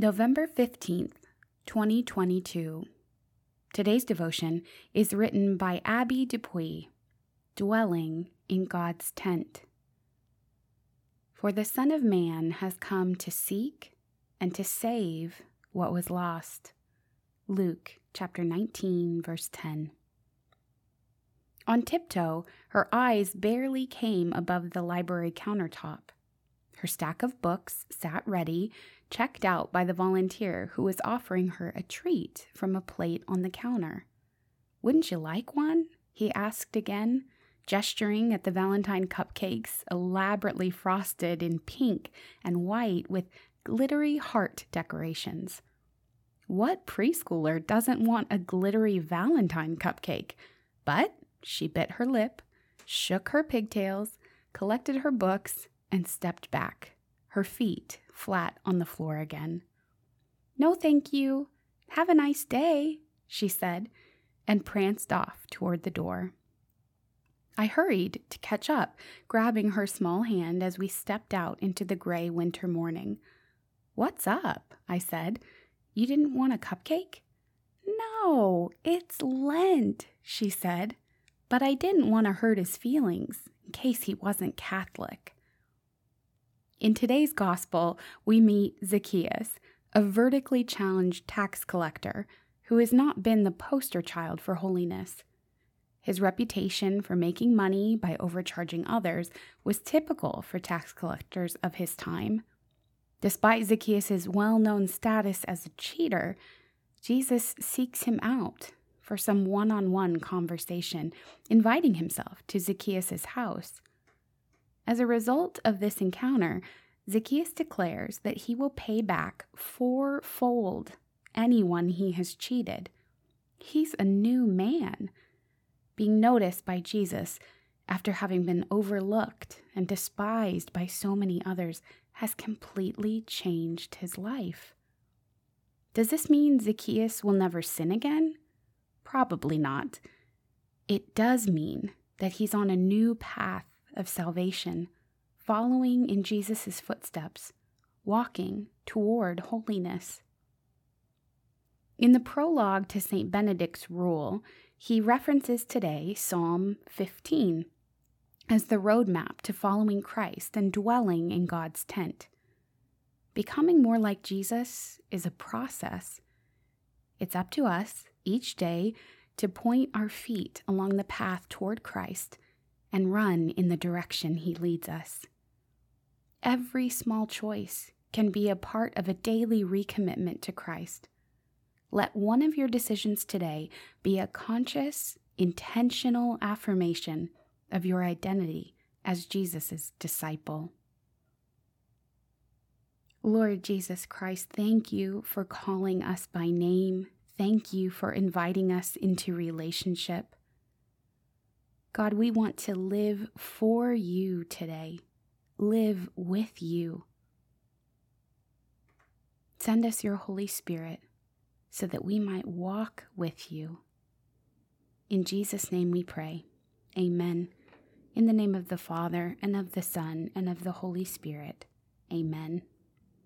November 15th, 2022. Today's devotion is written by Abby Dupuy, dwelling in God's tent. For the Son of Man has come to seek and to save what was lost. Luke chapter 19, verse 10. On tiptoe, her eyes barely came above the library countertop. Her stack of books sat ready, checked out by the volunteer who was offering her a treat from a plate on the counter. Wouldn't you like one? he asked again, gesturing at the Valentine cupcakes, elaborately frosted in pink and white with glittery heart decorations. What preschooler doesn't want a glittery Valentine cupcake? But she bit her lip, shook her pigtails, collected her books, and stepped back, her feet flat on the floor again. No, thank you. Have a nice day, she said, and pranced off toward the door. I hurried to catch up, grabbing her small hand as we stepped out into the gray winter morning. What's up? I said. You didn't want a cupcake? No, it's Lent, she said. But I didn't want to hurt his feelings in case he wasn't Catholic. In today's gospel, we meet Zacchaeus, a vertically challenged tax collector who has not been the poster child for holiness. His reputation for making money by overcharging others was typical for tax collectors of his time. Despite Zacchaeus' well known status as a cheater, Jesus seeks him out for some one on one conversation, inviting himself to Zacchaeus' house. As a result of this encounter, Zacchaeus declares that he will pay back fourfold anyone he has cheated. He's a new man. Being noticed by Jesus after having been overlooked and despised by so many others has completely changed his life. Does this mean Zacchaeus will never sin again? Probably not. It does mean that he's on a new path of salvation, following in Jesus' footsteps, walking toward holiness. In the prologue to St. Benedict's Rule, he references today Psalm 15 as the roadmap to following Christ and dwelling in God's tent. Becoming more like Jesus is a process. It's up to us each day to point our feet along the path toward Christ and run in the direction He leads us. Every small choice can be a part of a daily recommitment to Christ. Let one of your decisions today be a conscious, intentional affirmation of your identity as Jesus' disciple. Lord Jesus Christ, thank you for calling us by name. Thank you for inviting us into relationship. God, we want to live for you today, live with you. Send us your Holy Spirit so that we might walk with you. In Jesus' name we pray. Amen. In the name of the Father, and of the Son, and of the Holy Spirit. Amen.